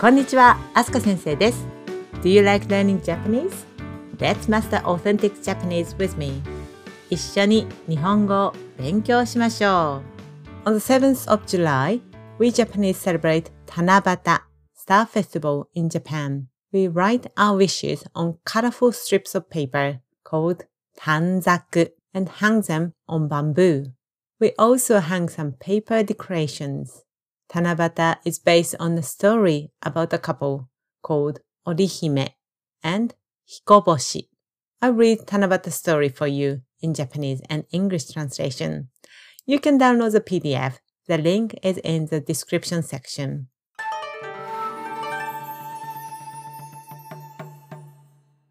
こんにちは、アスカ先生です。Do you like learning Japanese? Let's master authentic Japanese with me. 一緒に日本語を勉強しましょう。On the 7th of July, we Japanese celebrate Tanabata, Star Festival in Japan. We write our wishes on colorful strips of paper called tanzaku and hang them on bamboo. We also hang some paper decorations. Tanabata is based on a story about a couple called Orihime and Hikoboshi. I'll read Tanabata story for you in Japanese and English translation. You can download the PDF. The link is in the description section.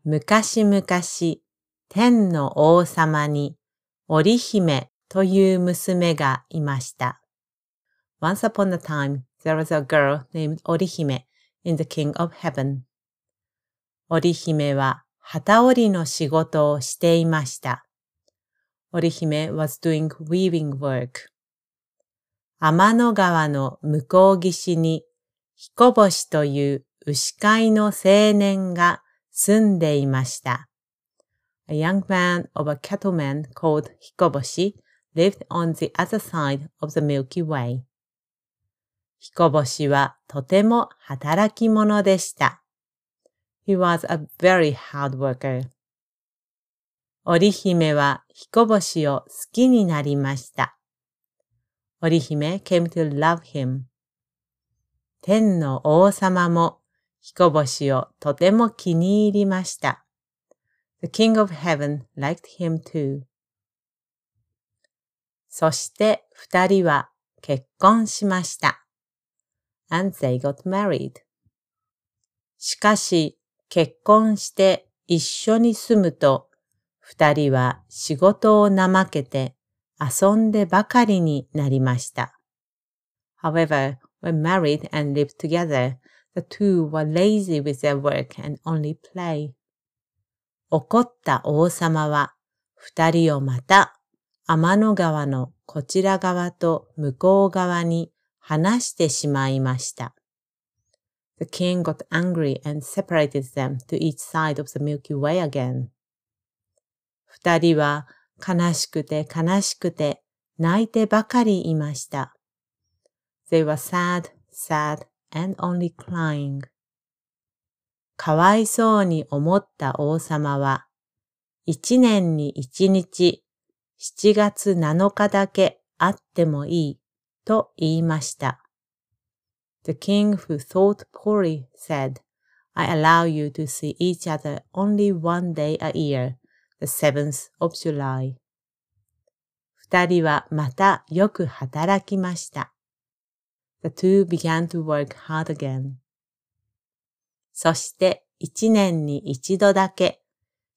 昔々、天の王様に織姫という娘がいました。 Once upon a time, there was a girl named Orihime in the King of Heaven. 織姫は旗織りの仕事をしていました。織姫 was doing weaving work. 天の川の向こう岸に彦星という牛飼いの青年が住んでいました。A young man of a cattleman called Hikoboshi lived on the other side of the Milky Way. 彦星はとても働き者でした。He was a very hard worker. 織姫は彦星を好きになりました。織姫 came to love him. 天の王様も彦星をとても気に入りました。The King of Heaven liked him too. そして二人は結婚しました。And they got married. しかし、結婚して一緒に住むと、二人は仕事を怠けて遊んでばかりになりました。However, when married and lived together, the two were lazy with their work and only play. 怒った王様は二人をまた天の川のこちら側と向こう側に話してしまいました。The king got angry and separated them to each side of the Milky Way again. 二人は悲しくて悲しくて泣いてばかりいました。They were sad, sad, and only crying. かわいそうに思った王様は、一年に一日、七月七日だけあってもいいと言いました。The king who thought poorly said, I allow you to see each other only one day a year, the 7th of July. 二人はまたよく働きました。The two began to work hard again. そして一年に一度だけ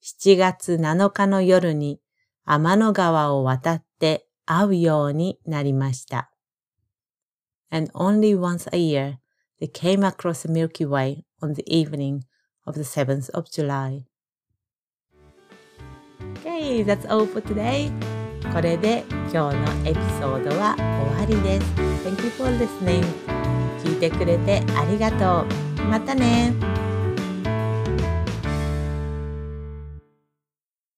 7月7日の夜に天の川を渡って会うようになりました。and only once a year they came across the Milky Way on the evening of the 7th of July. Okay, that's all for today. これで今日のエピソードは終わりです。Thank you for listening. 聞いてくれてありがとう。またね。